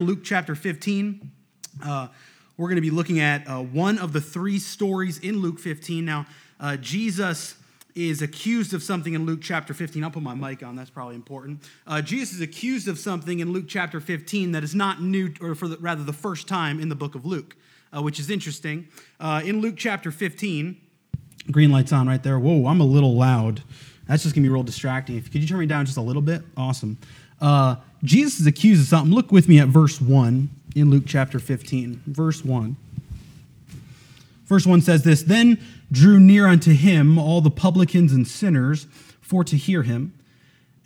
Luke chapter 15. Uh, we're going to be looking at uh, one of the three stories in Luke 15. Now, uh, Jesus is accused of something in Luke chapter 15. I'll put my mic on, that's probably important. Uh, Jesus is accused of something in Luke chapter 15 that is not new, or for the, rather the first time in the book of Luke, uh, which is interesting. Uh, in Luke chapter 15, green light's on right there. Whoa, I'm a little loud. That's just going to be real distracting. Could you turn me down just a little bit? Awesome. Jesus is accused of something. Look with me at verse 1 in Luke chapter 15. Verse 1. Verse 1 says this Then drew near unto him all the publicans and sinners for to hear him.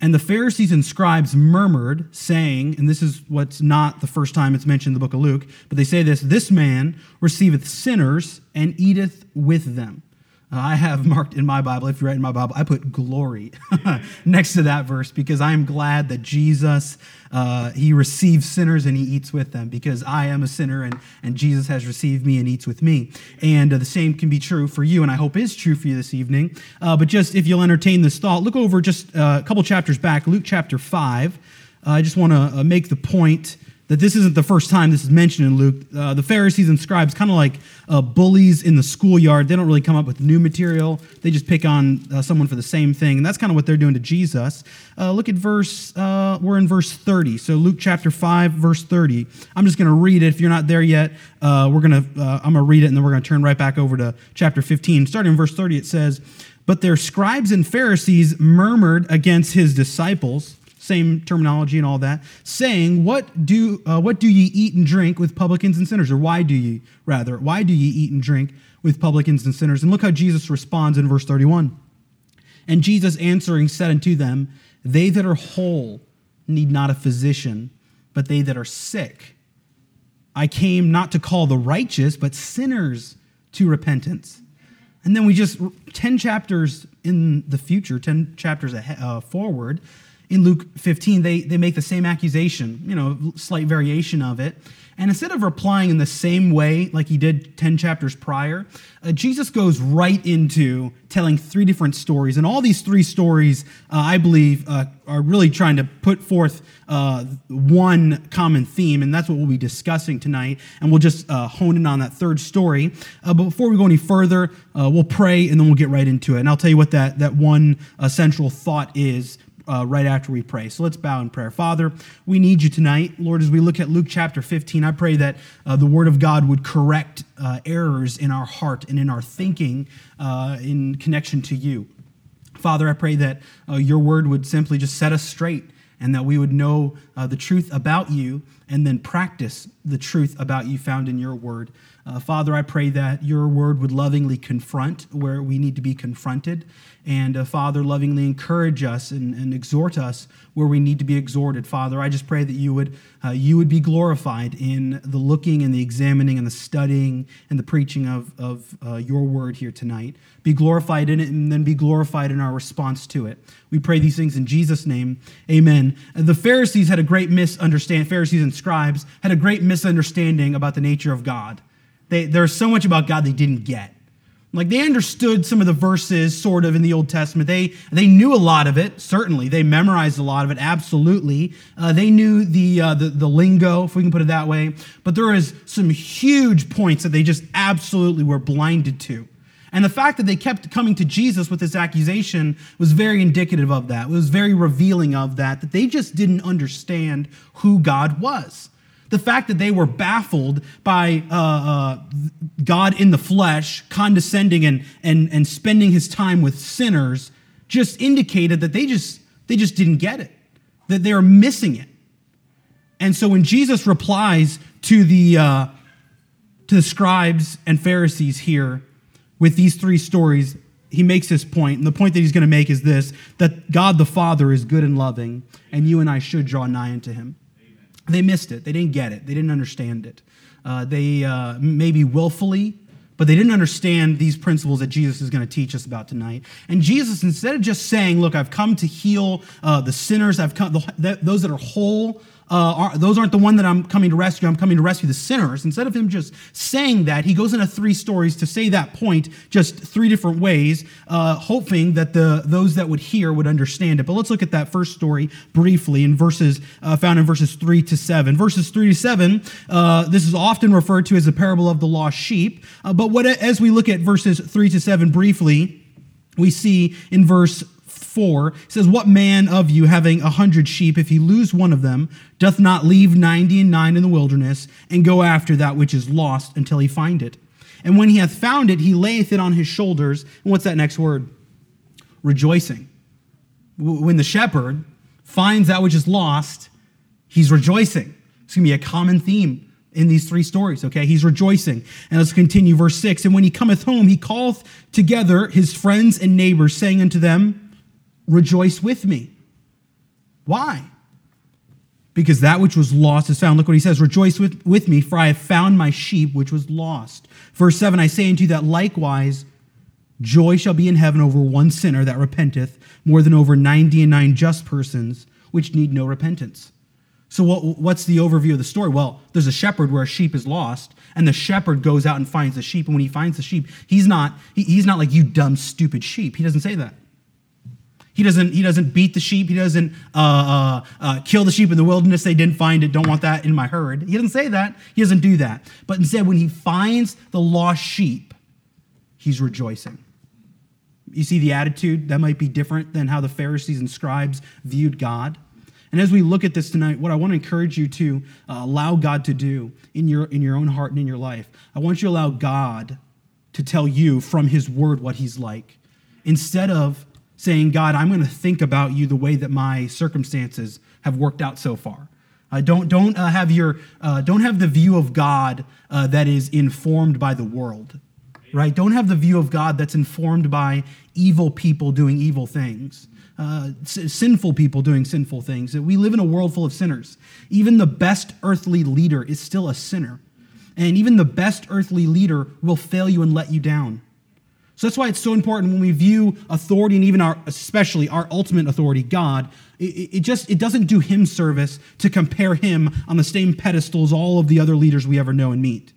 And the Pharisees and scribes murmured, saying, and this is what's not the first time it's mentioned in the book of Luke, but they say this this man receiveth sinners and eateth with them. Uh, I have marked in my Bible, if you write in my Bible, I put glory next to that verse because I am glad that Jesus, uh, he receives sinners and he eats with them because I am a sinner and, and Jesus has received me and eats with me. And uh, the same can be true for you, and I hope is true for you this evening. Uh, but just if you'll entertain this thought, look over just uh, a couple chapters back, Luke chapter 5. Uh, I just want to make the point that this isn't the first time this is mentioned in Luke. Uh, the Pharisees and scribes, kind of like uh, bullies in the schoolyard, they don't really come up with new material. They just pick on uh, someone for the same thing. And that's kind of what they're doing to Jesus. Uh, look at verse, uh, we're in verse 30. So Luke chapter 5, verse 30. I'm just going to read it. If you're not there yet, uh, we're going to, I'm going to read it and then we're going to turn right back over to chapter 15. Starting in verse 30, it says, But their scribes and Pharisees murmured against his disciples same terminology and all that, saying, What do, uh, what do ye eat and drink with publicans and sinners? Or why do ye, rather, why do ye eat and drink with publicans and sinners? And look how Jesus responds in verse 31. And Jesus answering said unto them, They that are whole need not a physician, but they that are sick. I came not to call the righteous, but sinners to repentance. And then we just, 10 chapters in the future, 10 chapters ahead, uh, forward, in Luke 15, they, they make the same accusation, you know, slight variation of it. And instead of replying in the same way like he did 10 chapters prior, uh, Jesus goes right into telling three different stories. And all these three stories, uh, I believe, uh, are really trying to put forth uh, one common theme. And that's what we'll be discussing tonight. And we'll just uh, hone in on that third story. Uh, but before we go any further, we'll pray and then we'll get right into it. And I'll tell you what that, that one central thought is uh, right after we pray. So let's bow in prayer. Father, we need you tonight. Lord, as we look at Luke chapter 15, I pray that uh, the Word of God would correct uh, errors in our heart and in our thinking uh, in connection to you. Father, I pray that uh, your Word would simply just set us straight and that we would know uh, the truth about you and then practice the truth about you found in your Word. Uh, Father, I pray that your word would lovingly confront where we need to be confronted. And uh, Father, lovingly encourage us and, and, exhort us where we need to be exhorted. Father, I just pray that you would, uh, you would be glorified in the looking and the examining and the studying and the preaching of, of uh, your word here tonight. Be glorified in it and then be glorified in our response to it. We pray these things in Jesus' name. Amen. The Pharisees had a great misunderstanding, Pharisees and scribes had a great misunderstanding about the nature of God. They, there's so much about God they didn't get. Like they understood some of the verses sort of in the Old Testament. They, they knew a lot of it, certainly. They memorized a lot of it, absolutely. Uh, they knew the, uh, the, the lingo, if we can put it that way. But there is some huge points that they just absolutely were blinded to. And the fact that they kept coming to Jesus with this accusation was very indicative of that. It was very revealing of that, that they just didn't understand who God was the fact that they were baffled by uh, uh, God in the flesh, condescending and, and, and spending his time with sinners, just indicated that they just, they just didn't get it, that they're missing it. And so when Jesus replies to the, uh, to the scribes and Pharisees here with these three stories, he makes this point, and the point that he's going to make is this that God the Father is good and loving, and you and I should draw nigh unto him. They missed it. They didn't get it. They didn't understand it. Uh, they uh, maybe willfully, but they didn't understand these principles that Jesus is going to teach us about tonight. And Jesus, instead of just saying, "Look, I've come to heal uh, the sinners. I've come the, those that are whole. Uh, are, those aren't the one that I'm coming to rescue. I'm coming to rescue the sinners. Instead of him just saying that, he goes into three stories to say that point, just three different ways, uh, hoping that the those that would hear would understand it. But let's look at that first story briefly in verses uh, found in verses three to seven. Verses three to seven. Uh, this is often referred to as the parable of the lost sheep. Uh, but what as we look at verses three to seven briefly, we see in verse 4 says, What man of you, having a hundred sheep, if he lose one of them, doth not leave ninety and nine in the wilderness, and go after that which is lost until he find it? And when he hath found it, he layeth it on his shoulders. And what's that next word? Rejoicing. When the shepherd finds that which is lost, he's rejoicing. It's going to be a common theme in these three stories, okay? He's rejoicing. And let's continue, verse 6. And when he cometh home, he calleth together his friends and neighbors, saying unto them, rejoice with me. Why? Because that which was lost is found. Look what he says Rejoice with, with me, for I have found my sheep which was lost. Verse 7 I say unto you that likewise joy shall be in heaven over one sinner that repenteth, more than over ninety and nine just persons which need no repentance. So, what, what's the overview of the story? Well, there's a shepherd where a sheep is lost, and the shepherd goes out and finds the sheep. And when he finds the sheep, he's not, he, he's not like, you dumb, stupid sheep. He doesn't say that. He doesn't, he doesn't beat the sheep. He doesn't uh, uh, uh, kill the sheep in the wilderness. They didn't find it. Don't want that in my herd. He doesn't say that. He doesn't do that. But instead, when he finds the lost sheep, he's rejoicing. You see the attitude that might be different than how the Pharisees and scribes viewed God. And as we look at this tonight, what I want to encourage you to uh, allow God to do in your, in your own heart and in your life, I want you to allow God to tell you from his word what he's like. Instead of saying, God, I'm going to think about you the way that my circumstances have worked out so far. Uh, don't don't uh, have your uh, don't have the view of God uh, that is informed by the world, right? Don't have the view of God that's informed by evil people doing evil things, uh, s- sinful people doing sinful things. We live in a world full of sinners. Even the best earthly leader is still a sinner, and even the best earthly leader will fail you and let you down. So that's why it's so important when we view authority and even our, especially our ultimate authority, God, it, it just, it doesn't do him service to compare him on the same pedestal as all of the other leaders we ever know and meet.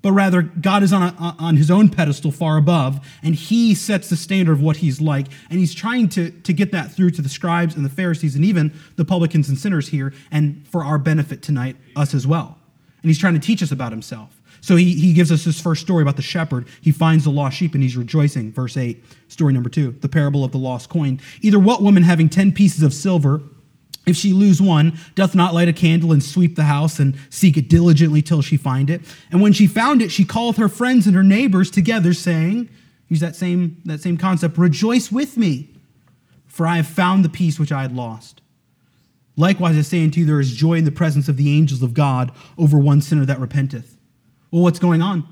But rather, God is on, a, on his own pedestal far above, and he sets the standard of what he's like. And he's trying to, to get that through to the scribes and the Pharisees and even the publicans and sinners here, and for our benefit tonight, us as well. And he's trying to teach us about himself. So he, he gives us this first story about the shepherd. He finds the lost sheep and he's rejoicing. Verse 8, story number 2, the parable of the lost coin. Either what woman having 10 pieces of silver, if she lose one, doth not light a candle and sweep the house and seek it diligently till she find it? And when she found it, she calleth her friends and her neighbors together, saying, use that same, that same concept, rejoice with me, for I have found the piece which I had lost. Likewise, I say unto you, there is joy in the presence of the angels of God over one sinner that repenteth. Well, what's going on?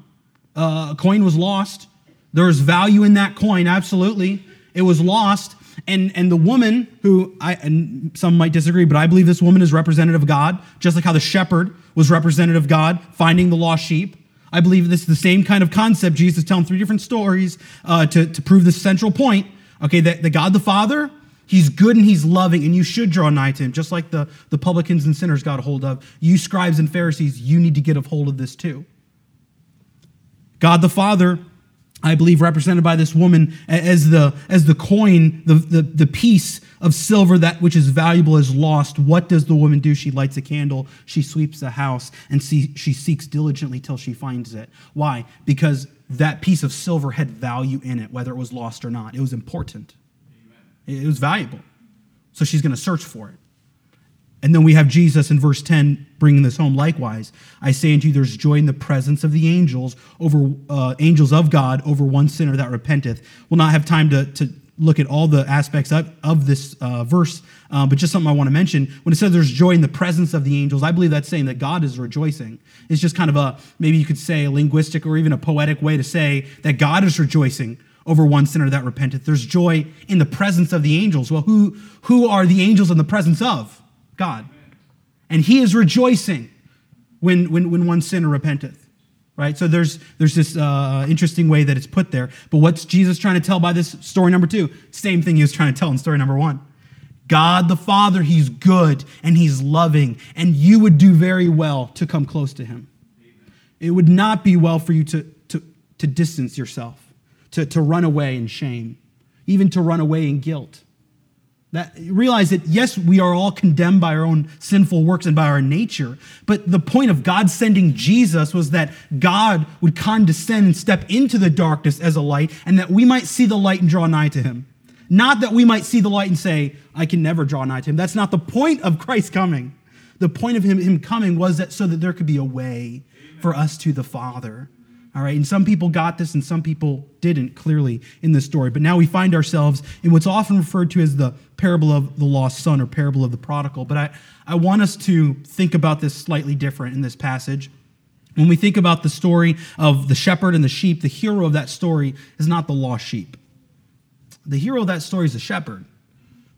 Uh, a coin was lost. There's value in that coin, absolutely. It was lost. And, and the woman who, I, and some might disagree, but I believe this woman is representative of God, just like how the shepherd was representative of God, finding the lost sheep. I believe this is the same kind of concept. Jesus is telling three different stories uh, to, to prove the central point. Okay, that the God the Father, He's good and he's loving, and you should draw nigh to him, just like the, the publicans and sinners got a hold of. You scribes and Pharisees, you need to get a hold of this too. God the Father, I believe, represented by this woman as the, as the coin, the, the, the piece of silver that which is valuable is lost. What does the woman do? She lights a candle, she sweeps the house, and see, she seeks diligently till she finds it. Why? Because that piece of silver had value in it, whether it was lost or not. It was important, Amen. it was valuable. So she's going to search for it. And then we have Jesus in verse 10 bringing this home. Likewise, I say unto you, there's joy in the presence of the angels over uh, angels of God over one sinner that repenteth. We'll not have time to, to look at all the aspects of, of this uh, verse, uh, but just something I want to mention. When it says there's joy in the presence of the angels, I believe that's saying that God is rejoicing. It's just kind of a, maybe you could say a linguistic or even a poetic way to say that God is rejoicing over one sinner that repenteth. There's joy in the presence of the angels. Well, who, who are the angels in the presence of? God. And he is rejoicing when, when, when one sinner repenteth. Right? So there's, there's this uh, interesting way that it's put there. But what's Jesus trying to tell by this story number two? Same thing he was trying to tell in story number one. God the Father, He's good and He's loving, and you would do very well to come close to Him. It would not be well for you to, to, to distance yourself, to, to run away in shame, even to run away in guilt. That, realize that, yes, we are all condemned by our own sinful works and by our nature, but the point of God sending Jesus was that God would condescend and step into the darkness as a light, and that we might see the light and draw nigh to Him. Not that we might see the light and say, I can never draw nigh to him. That's not the point of Christ coming. The point of him, him coming was that so that there could be a way for us to the Father. All right, and some people got this and some people didn't clearly in this story. But now we find ourselves in what's often referred to as the parable of the lost son or parable of the prodigal. But I, I want us to think about this slightly different in this passage. When we think about the story of the shepherd and the sheep, the hero of that story is not the lost sheep the hero of that story is the shepherd.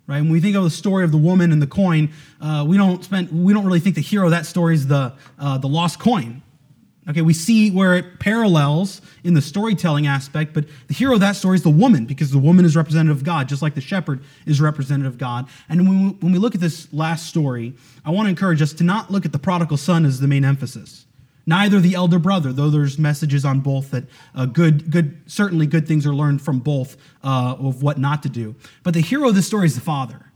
Right? When we think of the story of the woman and the coin, uh, we don't spend we don't really think the hero of that story is the uh, the lost coin. Okay, we see where it parallels in the storytelling aspect, but the hero of that story is the woman because the woman is representative of God, just like the shepherd is representative of God. And when we, look at this last story, I want to encourage us to not look at the prodigal son as the main emphasis neither the elder brother, though there's messages on both that uh, good, good, certainly good things are learned from both uh, of what not to do. But the hero of this story is the father.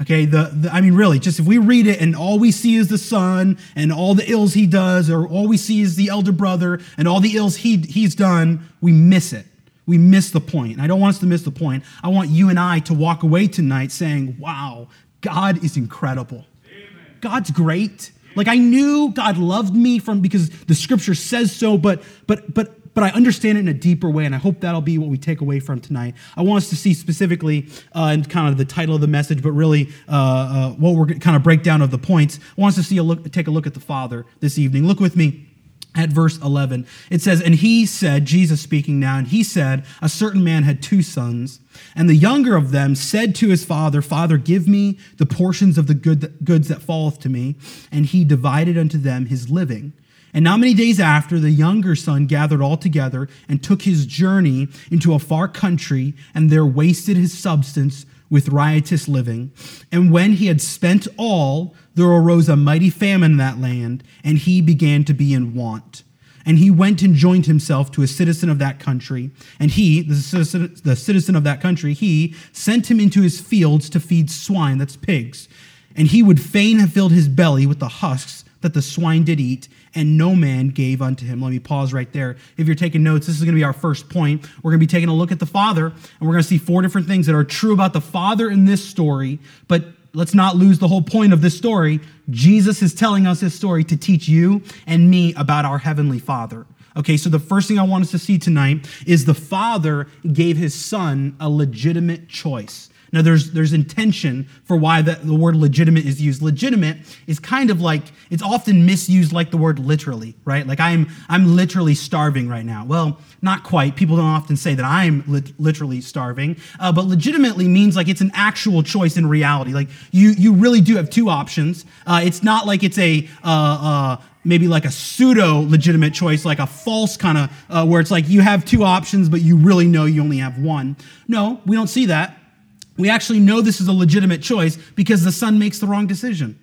Okay, the, the, I mean, really, just if we read it and all we see is the son and all the ills he does, or all we see is the elder brother and all the ills he, he's done, we miss it. We miss the point. And I don't want us to miss the point. I want you and I to walk away tonight saying, wow, God is incredible. Amen. God's great. Like I knew God loved me from because the scripture says so, but but but but I understand it in a deeper way, and I hope that'll be what we take away from tonight. I want us to see specifically uh, in kind of the title of the message, but really uh, uh, what we're kind of breakdown of the points. I want us to see a look, take a look at the Father this evening. Look with me at verse 11. It says, And he said, Jesus speaking now, and he said, A certain man had two sons, and the younger of them said to his father, Father, give me the portions of the good, goods that falleth to me. And he divided unto them his living. And not many days after, the younger son gathered all together and took his journey into a far country, and there wasted his substance with riotous living. And when he had spent all, there arose a mighty famine in that land, and he began to be in want. And he went and joined himself to a citizen of that country. And he, the citizen, the citizen of that country, he sent him into his fields to feed swine, that's pigs. And he would fain have filled his belly with the husks that the swine did eat, and no man gave unto him. Let me pause right there. If you're taking notes, this is going to be our first point. We're going to be taking a look at the Father, and we're going to see four different things that are true about the Father in this story, but let's not lose the whole point of this story. Jesus is telling us his story to teach you and me about our Heavenly Father. Okay, so the first thing I want us to see tonight is the Father gave his Son a legitimate choice. Now, there's, there's intention for why the, the word legitimate is used. Legitimate is kind of like, it's often misused like the word literally, right? Like I'm, I'm literally starving right now. Well, not quite. People don't often say that I'm literally starving, uh, but legitimately means like it's an actual choice in reality. Like you, you really do have two options. Uh, it's not like it's a, uh, uh maybe like a pseudo legitimate choice, like a false kind of, uh, where it's like you have two options, but you really know you only have one. No, we don't see that we actually know this is a legitimate choice because the son makes the wrong decision.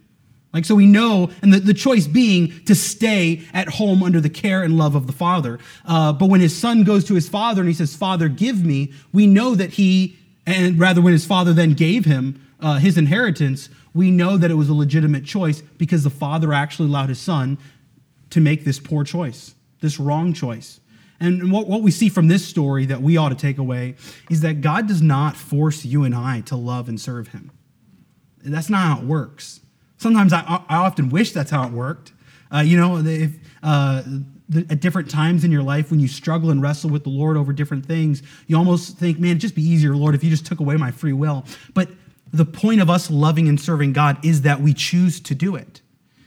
Like, so we know, and the, the choice being to stay at home under the care and love of the father. Uh, but when his son goes to his father and he says, Father, give me, we know that he, and rather when his father then gave him uh, his inheritance, we know that it was a legitimate choice because the father actually allowed his son to make this poor choice, this wrong choice. And what, what we see from this story that we ought to take away is that God does not force you and I to love and serve Him. That's not how it works. Sometimes I, I often wish that's how it worked. Uh, you know, if, uh, the, at different times in your life when you struggle and wrestle with the Lord over different things, you almost think, man, it'd just be easier, Lord, if you just took away my free will. But the point of us loving and serving God is that we choose to do it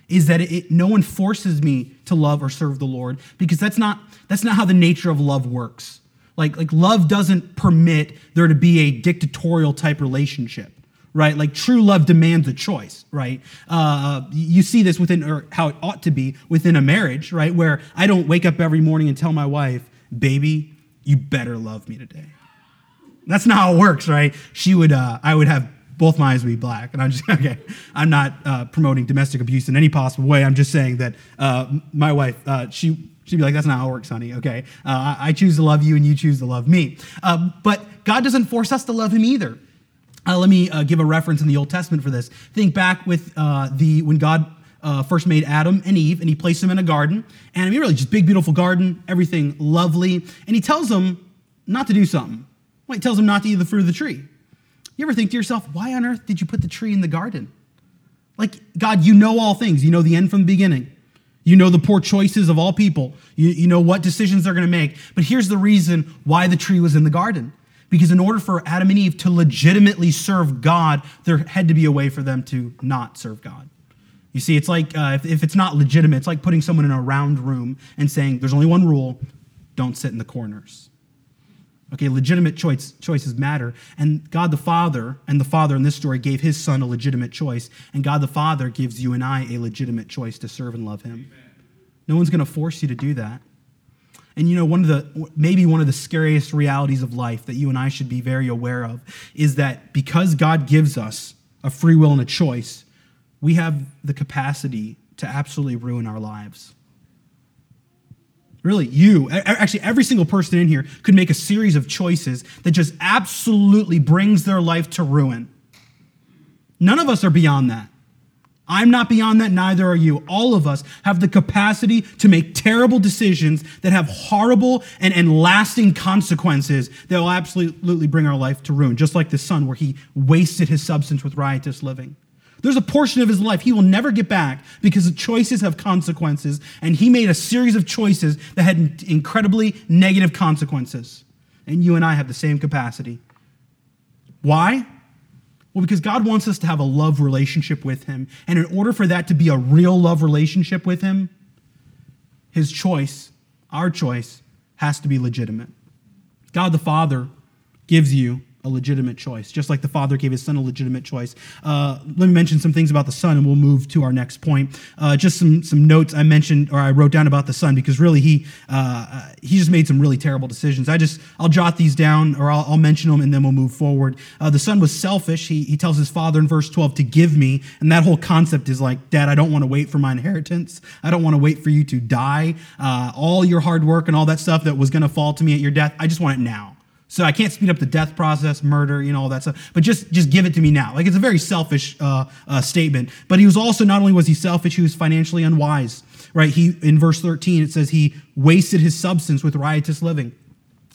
is that it, no one forces me to love or serve the Lord because that's not that's not how the nature of love works. Like like love doesn't permit there to be a dictatorial type relationship, right? Like true love demands a choice, right? Uh, you see this within or how it ought to be within a marriage, right? Where I don't wake up every morning and tell my wife, "Baby, you better love me today." That's not how it works, right? She would uh, I would have both my eyes would be black. And I'm just, okay, I'm not uh, promoting domestic abuse in any possible way. I'm just saying that uh, my wife, uh, she, she'd be like, that's not how it works, honey, okay? Uh, I choose to love you and you choose to love me. Uh, but God doesn't force us to love him either. Uh, let me give a reference in the Old Testament for this. Think back with the when God uh, first made Adam and Eve, and he placed them in a garden. And I mean, really, just big, beautiful garden, everything lovely. And he tells them not to do something. Well, he tells them not to eat the fruit of the tree. You ever think to yourself, why on earth did you put the tree in the garden? Like, God, you know all things. You know the end from the beginning. You know the poor choices of all people. You, you know what decisions they're going to make. But here's the reason why the tree was in the garden. Because in order for Adam and Eve to legitimately serve God, there had to be a way for them to not serve God. You see, it's like uh, if, if it's not legitimate, it's like putting someone in a round room and saying, there's only one rule don't sit in the corners. Okay, legitimate choice, choices matter. And God the Father, and the Father in this story gave his Son a legitimate choice. And God the Father gives you and I a legitimate choice to serve and love him. Amen. No one's going to force you to do that. And you know, one of the, maybe one of the scariest realities of life that you and I should be very aware of is that because God gives us a free will and a choice, we have the capacity to absolutely ruin our lives. Really, you, actually, every single person in here could make a series of choices that just absolutely brings their life to ruin. None of us are beyond that. I'm not beyond that, neither are you. All of us have the capacity to make terrible decisions that have horrible and, and lasting consequences that will absolutely bring our life to ruin, just like the son, where he wasted his substance with riotous living. There's a portion of his life he will never get back because the choices have consequences, and he made a series of choices that had incredibly negative consequences. And you and I have the same capacity. Why? Well, because God wants us to have a love relationship with him. And in order for that to be a real love relationship with him, his choice, our choice, has to be legitimate. God the Father gives you a legitimate choice, just like the Father gave his Son a legitimate choice. Uh, let me mention some things about the Son, and we'll move to our next point. Uh, just some some notes I mentioned or I wrote down about the Son because really he uh, he just made some really terrible decisions. I just I'll jot these down or I'll, I'll mention them and then we'll move forward. Uh, the Son was selfish. He he tells his Father in verse twelve to give me, and that whole concept is like, Dad, I don't want to wait for my inheritance. I don't want to wait for you to die. Uh, all your hard work and all that stuff that was going to fall to me at your death, I just want it now. So I can't speed up the death process, murder, you know, all that stuff. But just just give it to me now. Like it's a very selfish uh, uh, statement. But he was also not only was he selfish, he was financially unwise. Right? He in verse 13 it says he wasted his substance with riotous living.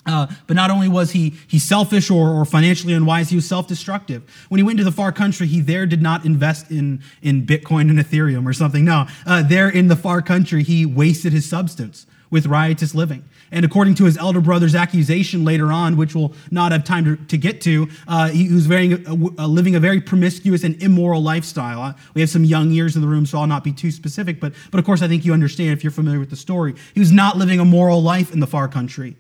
Uh, but not only was he, he selfish or, or financially unwise, he was self-destructive. When he went to the far country, he there did not invest in, in Bitcoin and Ethereum or something. No, uh, there in the far country, he wasted his substance with riotous living. And according to his elder brother's accusation later on, which we'll not have time to, to get to, uh, he was very, uh, living a very promiscuous and immoral lifestyle. Uh, we have some young ears in the room, so I'll not be too specific. But, but of course, I think you understand if you're familiar with the story. He was not living a moral life in the far country.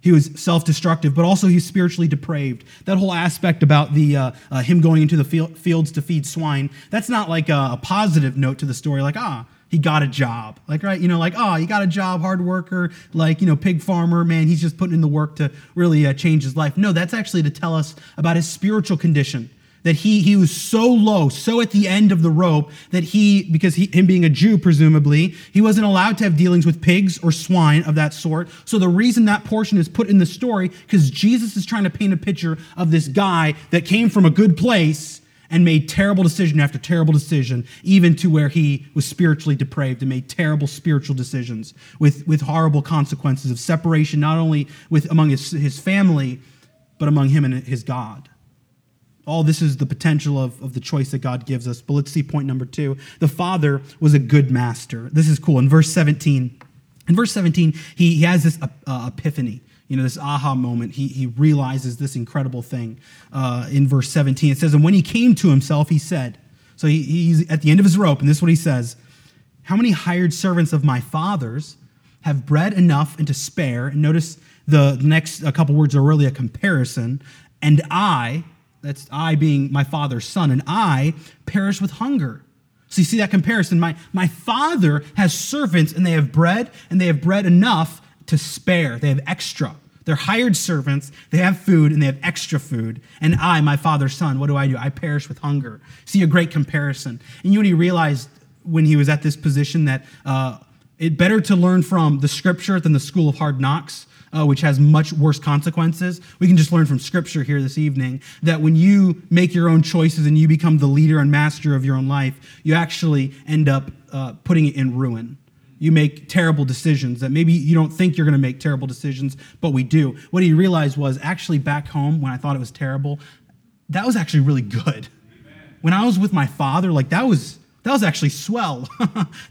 He was self-destructive, but also he's spiritually depraved. That whole aspect about the uh, uh, him going into the fields to feed swine, that's not like a, a positive note to the story, like, ah, he got a job. Like, right, you know, like, oh, he got a job, hard worker, like, you know, pig farmer, man, he's just putting in the work to really uh, change his life. No, that's actually to tell us about his spiritual condition. That he, he was so low, so at the end of the rope, that he, because he, him being a Jew, presumably, he wasn't allowed to have dealings with pigs or swine of that sort. So the reason that portion is put in the story, because Jesus is trying to paint a picture of this guy that came from a good place and made terrible decision after terrible decision, even to where he was spiritually depraved and made terrible spiritual decisions with, with horrible consequences of separation, not only with among his, his family, but among him and his God. All this is the potential of, of the choice that God gives us. But let's see point number two. The Father was a good master. This is cool. In verse 17, in verse 17, he, he has this uh, epiphany you know, this aha moment, he, he realizes this incredible thing. Uh, in verse 17, it says, And when he came to himself, he said, So he, he's at the end of his rope, and this is what he says How many hired servants of my father's have bread enough and to spare? And notice the next a couple words are really a comparison. And I, that's I being my father's son, and I perish with hunger. So you see that comparison. My, my father has servants, and they have bread, and they have bread enough to spare. They have extra. They're hired servants. They have food and they have extra food. And I, my father's son, what do I do? I perish with hunger. See a great comparison. And he realized when he was at this position that uh, it better to learn from the scripture than the school of hard knocks. Uh, which has much worse consequences. We can just learn from scripture here this evening that when you make your own choices and you become the leader and master of your own life, you actually end up uh, putting it in ruin you make terrible decisions that maybe you don't think you're going to make terrible decisions, but we do. What he realized was actually back home when I thought it was terrible, that was actually really good. Amen. When I was with my father, like that was that was actually swell.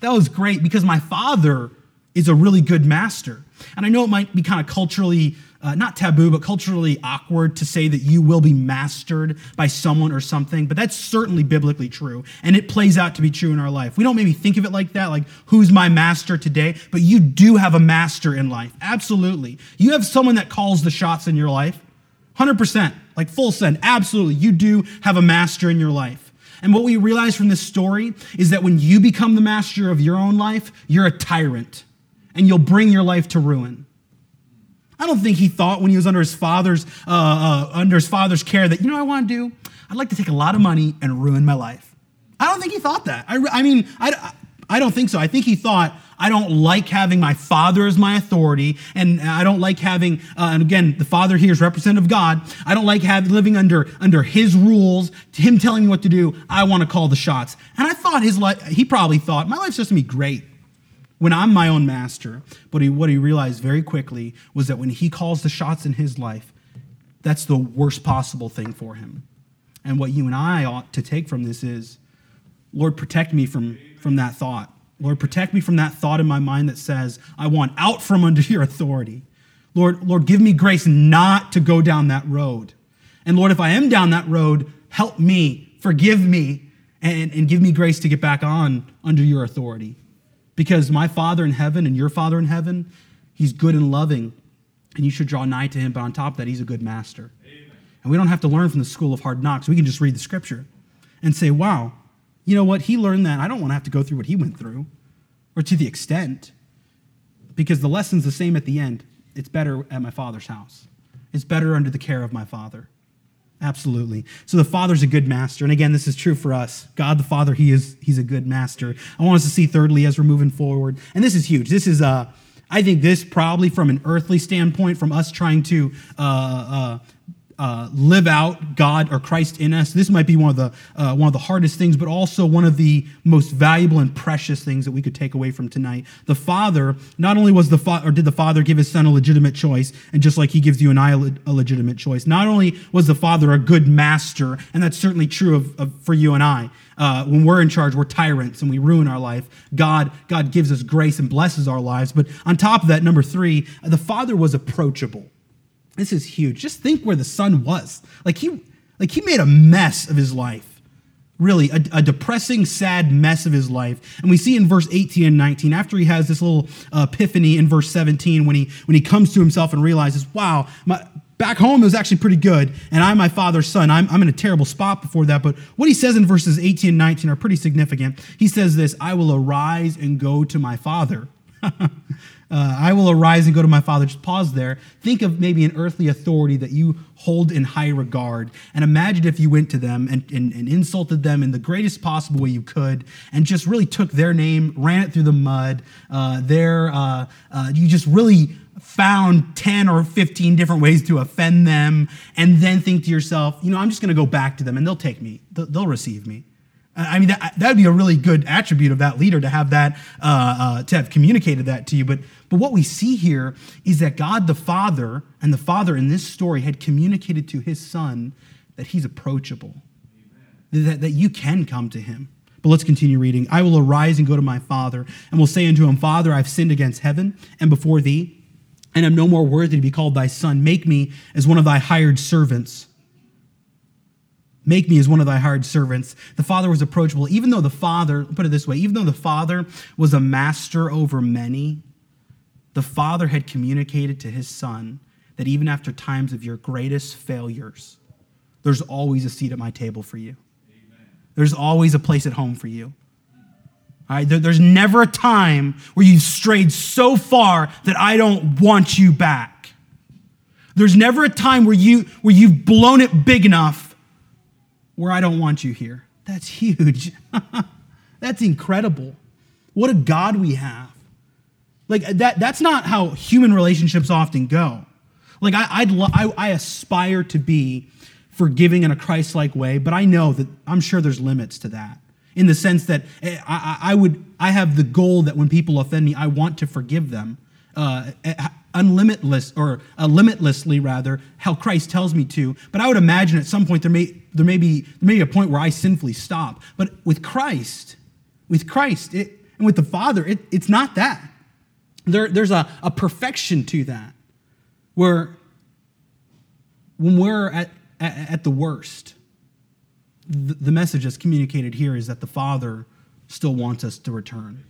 that was great because my father is a really good master. And I know it might be kind of culturally uh, not taboo, but culturally awkward to say that you will be mastered by someone or something, but that's certainly biblically true. And it plays out to be true in our life. We don't maybe think of it like that, like, who's my master today? But you do have a master in life. Absolutely. You have someone that calls the shots in your life. 100%, like full send. Absolutely. You do have a master in your life. And what we realize from this story is that when you become the master of your own life, you're a tyrant and you'll bring your life to ruin. I don't think he thought when he was under his father's uh, uh, under his father's care that you know what I want to do. I'd like to take a lot of money and ruin my life. I don't think he thought that. I, I mean, I, I don't think so. I think he thought I don't like having my father as my authority, and I don't like having. Uh, and again, the father here is representative of God. I don't like having living under under his rules, him telling me what to do. I want to call the shots. And I thought his life. He probably thought my life's just gonna be great when I'm my own master. But he, what he realized very quickly was that when he calls the shots in his life, that's the worst possible thing for him. And what you and I ought to take from this is, Lord, protect me from, from that thought. Lord, protect me from that thought in my mind that says, I want out from under your authority. Lord, Lord, give me grace not to go down that road. And Lord, if I am down that road, help me, forgive me, and, and give me grace to get back on under your authority. Because my Father in heaven and your Father in heaven, He's good and loving, and you should draw nigh to Him. But on top of that, He's a good master. Amen. And we don't have to learn from the school of hard knocks. We can just read the scripture and say, wow, you know what? He learned that. I don't want to have to go through what he went through, or to the extent, because the lesson's the same at the end. It's better at my Father's house, it's better under the care of my Father. Absolutely. So the Father's a good master. And again, this is true for us. God the Father, He is He's a good master. I want us to see thirdly as we're moving forward. And this is huge. This is uh I think this probably from an earthly standpoint, from us trying to uh, uh, uh, live out God or Christ in us. This might be one of the uh, one of the hardest things, but also one of the most valuable and precious things that we could take away from tonight. The Father not only was the father, or did the Father give His Son a legitimate choice, and just like He gives you and I a legitimate choice, not only was the Father a good master, and that's certainly true of, of for you and I. Uh, when we're in charge, we're tyrants and we ruin our life. God, God gives us grace and blesses our lives. But on top of that, number three, the Father was approachable. This is huge. Just think where the son was. Like he, like he made a mess of his life. Really, a, a depressing, sad mess of his life. And we see in verse 18 and 19, after he has this little uh, epiphany in verse 17, when he when he comes to himself and realizes, wow, my, back home it was actually pretty good, and I'm my father's son. I'm, I'm in a terrible spot before that. But what he says in verses 18 and 19 are pretty significant. He says this I will arise and go to my father. uh, I will arise and go to my father. Just pause there. Think of maybe an earthly authority that you hold in high regard. And imagine if you went to them and, and, and insulted them in the greatest possible way you could and just really took their name, ran it through the mud. Uh, their, uh, uh you just really found 10 or 15 different ways to offend them and then think to yourself, you know, I'm just going to go back to them and they'll take me, they'll, they'll receive me. I mean, that would be a really good attribute of that leader to have that, uh, uh, to have communicated that to you. But, but what we see here is that God the Father and the Father in this story had communicated to his Son that he's approachable, that, that you can come to him. But let's continue reading. I will arise and go to my Father, and will say unto him, Father, I've sinned against heaven and before thee, and am no more worthy to be called thy son. Make me as one of thy hired servants. Make me as one of thy hired servants. The father was approachable. Even though the father, put it this way, even though the father was a master over many, the father had communicated to his son that even after times of your greatest failures, there's always a seat at my table for you. Amen. There's always a place at home for you. All right, there's never a time where you've strayed so far that I don't want you back. there's never a time where you where you've blown it big enough where I don't want you here. That's huge. that's incredible. What a God we have. Like that that's not how human relationships often go. Like I I'd lo- I, I aspire to be forgiving in a Christ-like way, but I know that I'm sure there's limits to that. In the sense that eh, I, I, would I have the goal that when people offend me, I want to forgive them uh, unlimitless or uh, limitlessly rather how Christ tells me to. But I would imagine at some point there may there may be there may be a point where I sinfully stop. But with Christ, with Christ it, and with the Father, it, it's not that. There, there's a, a perfection to that where when we're at, at, at the worst, the, the message that's communicated here is that the Father still wants us to return.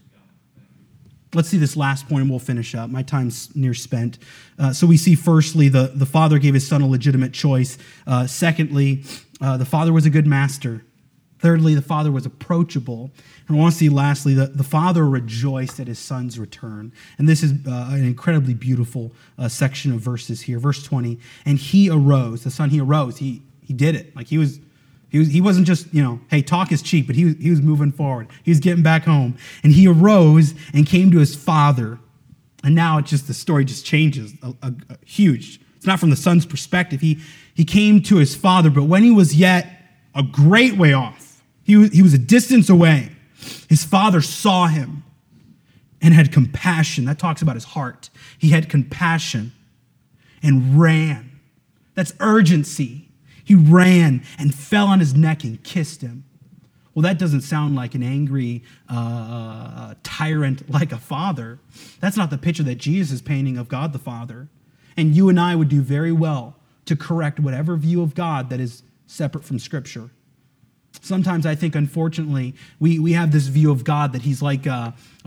Let's see this last point and we'll finish up. My time's near spent. Uh, so we see, firstly, the, the father gave his son a legitimate choice. Uh, secondly, uh, the father was a good master. Thirdly, the father was approachable. And I want to see, lastly, the, the father rejoiced at his son's return. And this is uh, an incredibly beautiful uh, section of verses here. Verse 20, and he arose. The son, he arose. He, he did it. Like he was he, was, he wasn't just, you know, hey, talk is cheap, but he, was, he was moving forward. He was getting back home. And he arose and came to his father. And now it's just the story just changes a, a, a huge. It's not from the son's perspective. He, he came to his father, but when he was yet a great way off, he was, he was a distance away, his father saw him and had compassion. That talks about his heart. He had compassion and ran. That's urgency he ran and fell on his neck and kissed him. Well, that doesn't sound like an angry uh, tyrant like a father. That's not the picture that Jesus is painting of God the Father. And you and I would do very well to correct whatever view of God that is separate from Scripture. Sometimes I think, unfortunately, we, we have this view of God that he's like,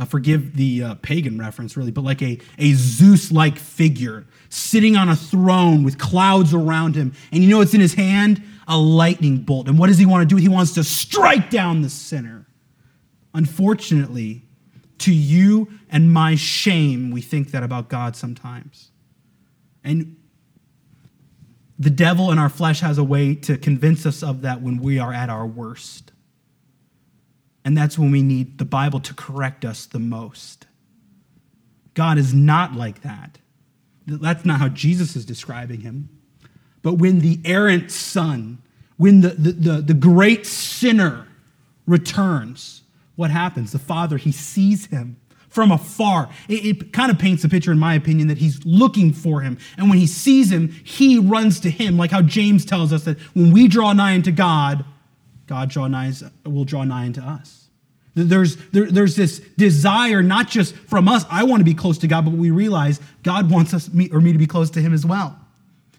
forgive the uh, pagan reference, really, but like a, a Zeus like figure sitting on a throne with clouds around him. And you know what's in his hand? A lightning bolt. And what does he want to do? He wants to strike down the sinner. Unfortunately, to you and my shame, we think that about God sometimes. And the devil in our flesh has a way to convince us of that when we are at our worst. And that's when we need the Bible to correct us the most. God is not like that. That's not how Jesus is describing him. But when the errant son, when the, the, the, the great sinner returns, what happens? The father, he sees him from afar. It, it, kind of paints a picture, in my opinion, that he's looking for him. And when he sees him, he runs to him, like how James tells us that when we draw nigh unto God, God draw nigh, will draw nigh unto us. There's, there, there's this desire, not just from us, I want to be close to God, but we realize God wants us me, or me to be close to him as well.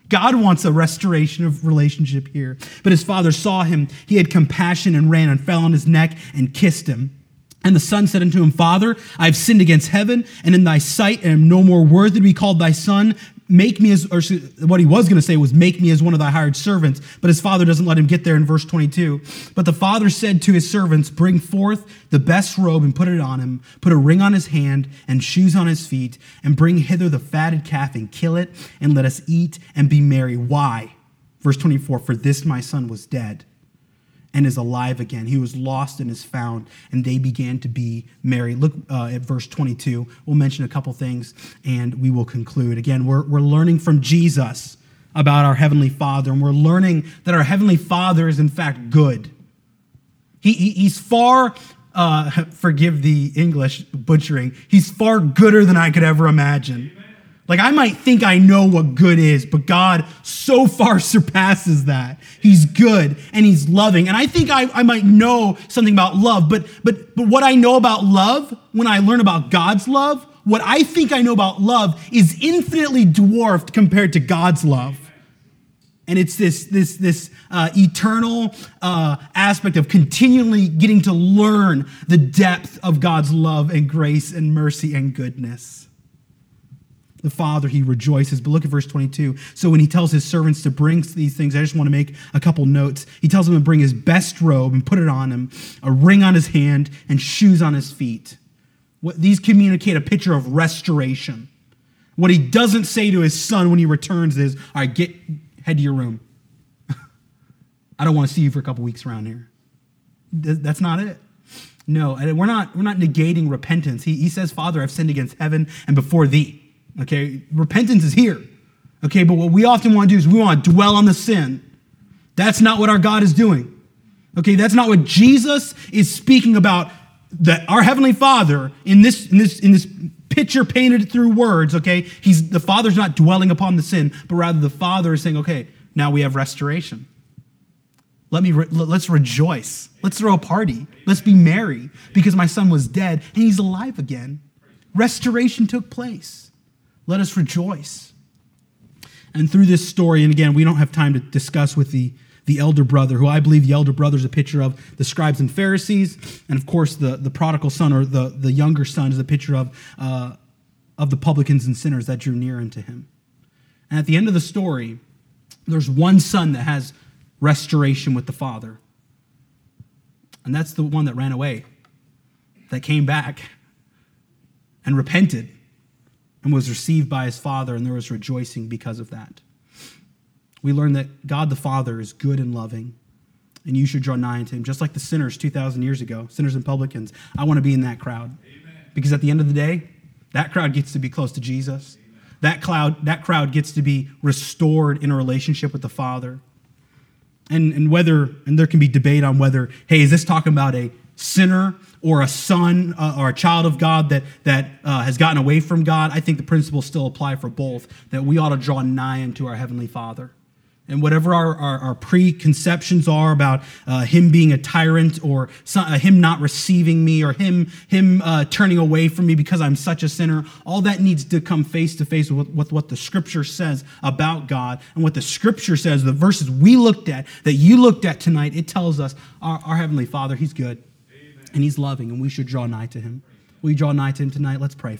God wants a restoration of relationship here. But his father saw him. He had compassion and ran and fell on his neck and kissed him. And the son said unto him, Father, I have sinned against heaven and in thy sight, and am no more worthy to be called thy son. Make me as, or what he was going to say was, Make me as one of thy hired servants. But his father doesn't let him get there in verse 22. But the father said to his servants, Bring forth the best robe and put it on him, put a ring on his hand and shoes on his feet, and bring hither the fatted calf and kill it, and let us eat and be merry. Why? Verse 24, For this my son was dead and is alive again. He was lost and is found, and they began to be merry. Look uh, at verse 22. We'll mention a couple things and we will conclude. Again, we're, we're learning from Jesus about our Heavenly Father, and we're learning that our Heavenly Father is, in fact, good. He, he he's far, uh, forgive the English butchering, he's far gooder than I could ever imagine. Like I might think I know what good is, but God so far surpasses that. He's good and he's loving. And I think I, I might know something about love, but but but what I know about love, when I learn about God's love, what I think I know about love is infinitely dwarfed compared to God's love. And it's this, this, this uh, eternal uh, aspect of continually getting to learn the depth of God's love and grace and mercy and goodness the Father, he rejoices. But look at verse 22. So when he tells his servants to bring these things, I just want to make a couple notes. He tells them to bring his best robe and put it on him, a ring on his hand, and shoes on his feet. What, these communicate a picture of restoration. What he doesn't say to his son when he returns is, all right, get head to your room. I don't want to see you for a couple weeks around here. That's not it. No, we're not, we're not negating repentance. He, he says, Father, I've sinned against heaven and before thee. Okay, repentance is here. Okay, but what we often want to do is we want to dwell on the sin. That's not what our God is doing. Okay, that's not what Jesus is speaking about. That our Heavenly Father, in this, in this, in this picture painted through words, okay, he's the Father's not dwelling upon the sin, but rather the Father is saying, okay, now we have restoration. Let me re- let's rejoice. Let's throw a party. Let's be merry because my son was dead and he's alive again. Restoration took place. Let us rejoice. And through this story, and again, we don't have time to discuss with the, the elder brother, who I believe the elder brother is a picture of the scribes and Pharisees. And of course, the, the prodigal son or the, the younger son is a picture of, uh, of the publicans and sinners that drew near unto him. And at the end of the story, there's one son that has restoration with the father. And that's the one that ran away, that came back and repented and was received by his father, and there was rejoicing because of that. We learn that God the Father is good and loving, and you should draw nigh unto him, just like the sinners 2,000 years ago, sinners and publicans. I want to be in that crowd. Amen. Because at the end of the day, that crowd gets to be close to Jesus. That, cloud, that crowd gets to be restored in a relationship with the Father. And, and whether, and there can be debate on whether, hey, is this talking about a sinner or a son uh, or a child of God that, that uh, has gotten away from God, I think the principles still apply for both, that we ought to draw nigh unto our Heavenly Father. And whatever our, our, our preconceptions are about uh, him being a tyrant or some, uh, him not receiving me or him, him uh, turning away from me because I'm such a sinner, all that needs to come face to face with, with what the scripture says about God. And what the scripture says, the verses we looked at, that you looked at tonight, it tells us our, our Heavenly Father, He's good and he's loving, and we should draw nigh to him. We draw nigh to him tonight? Let's pray.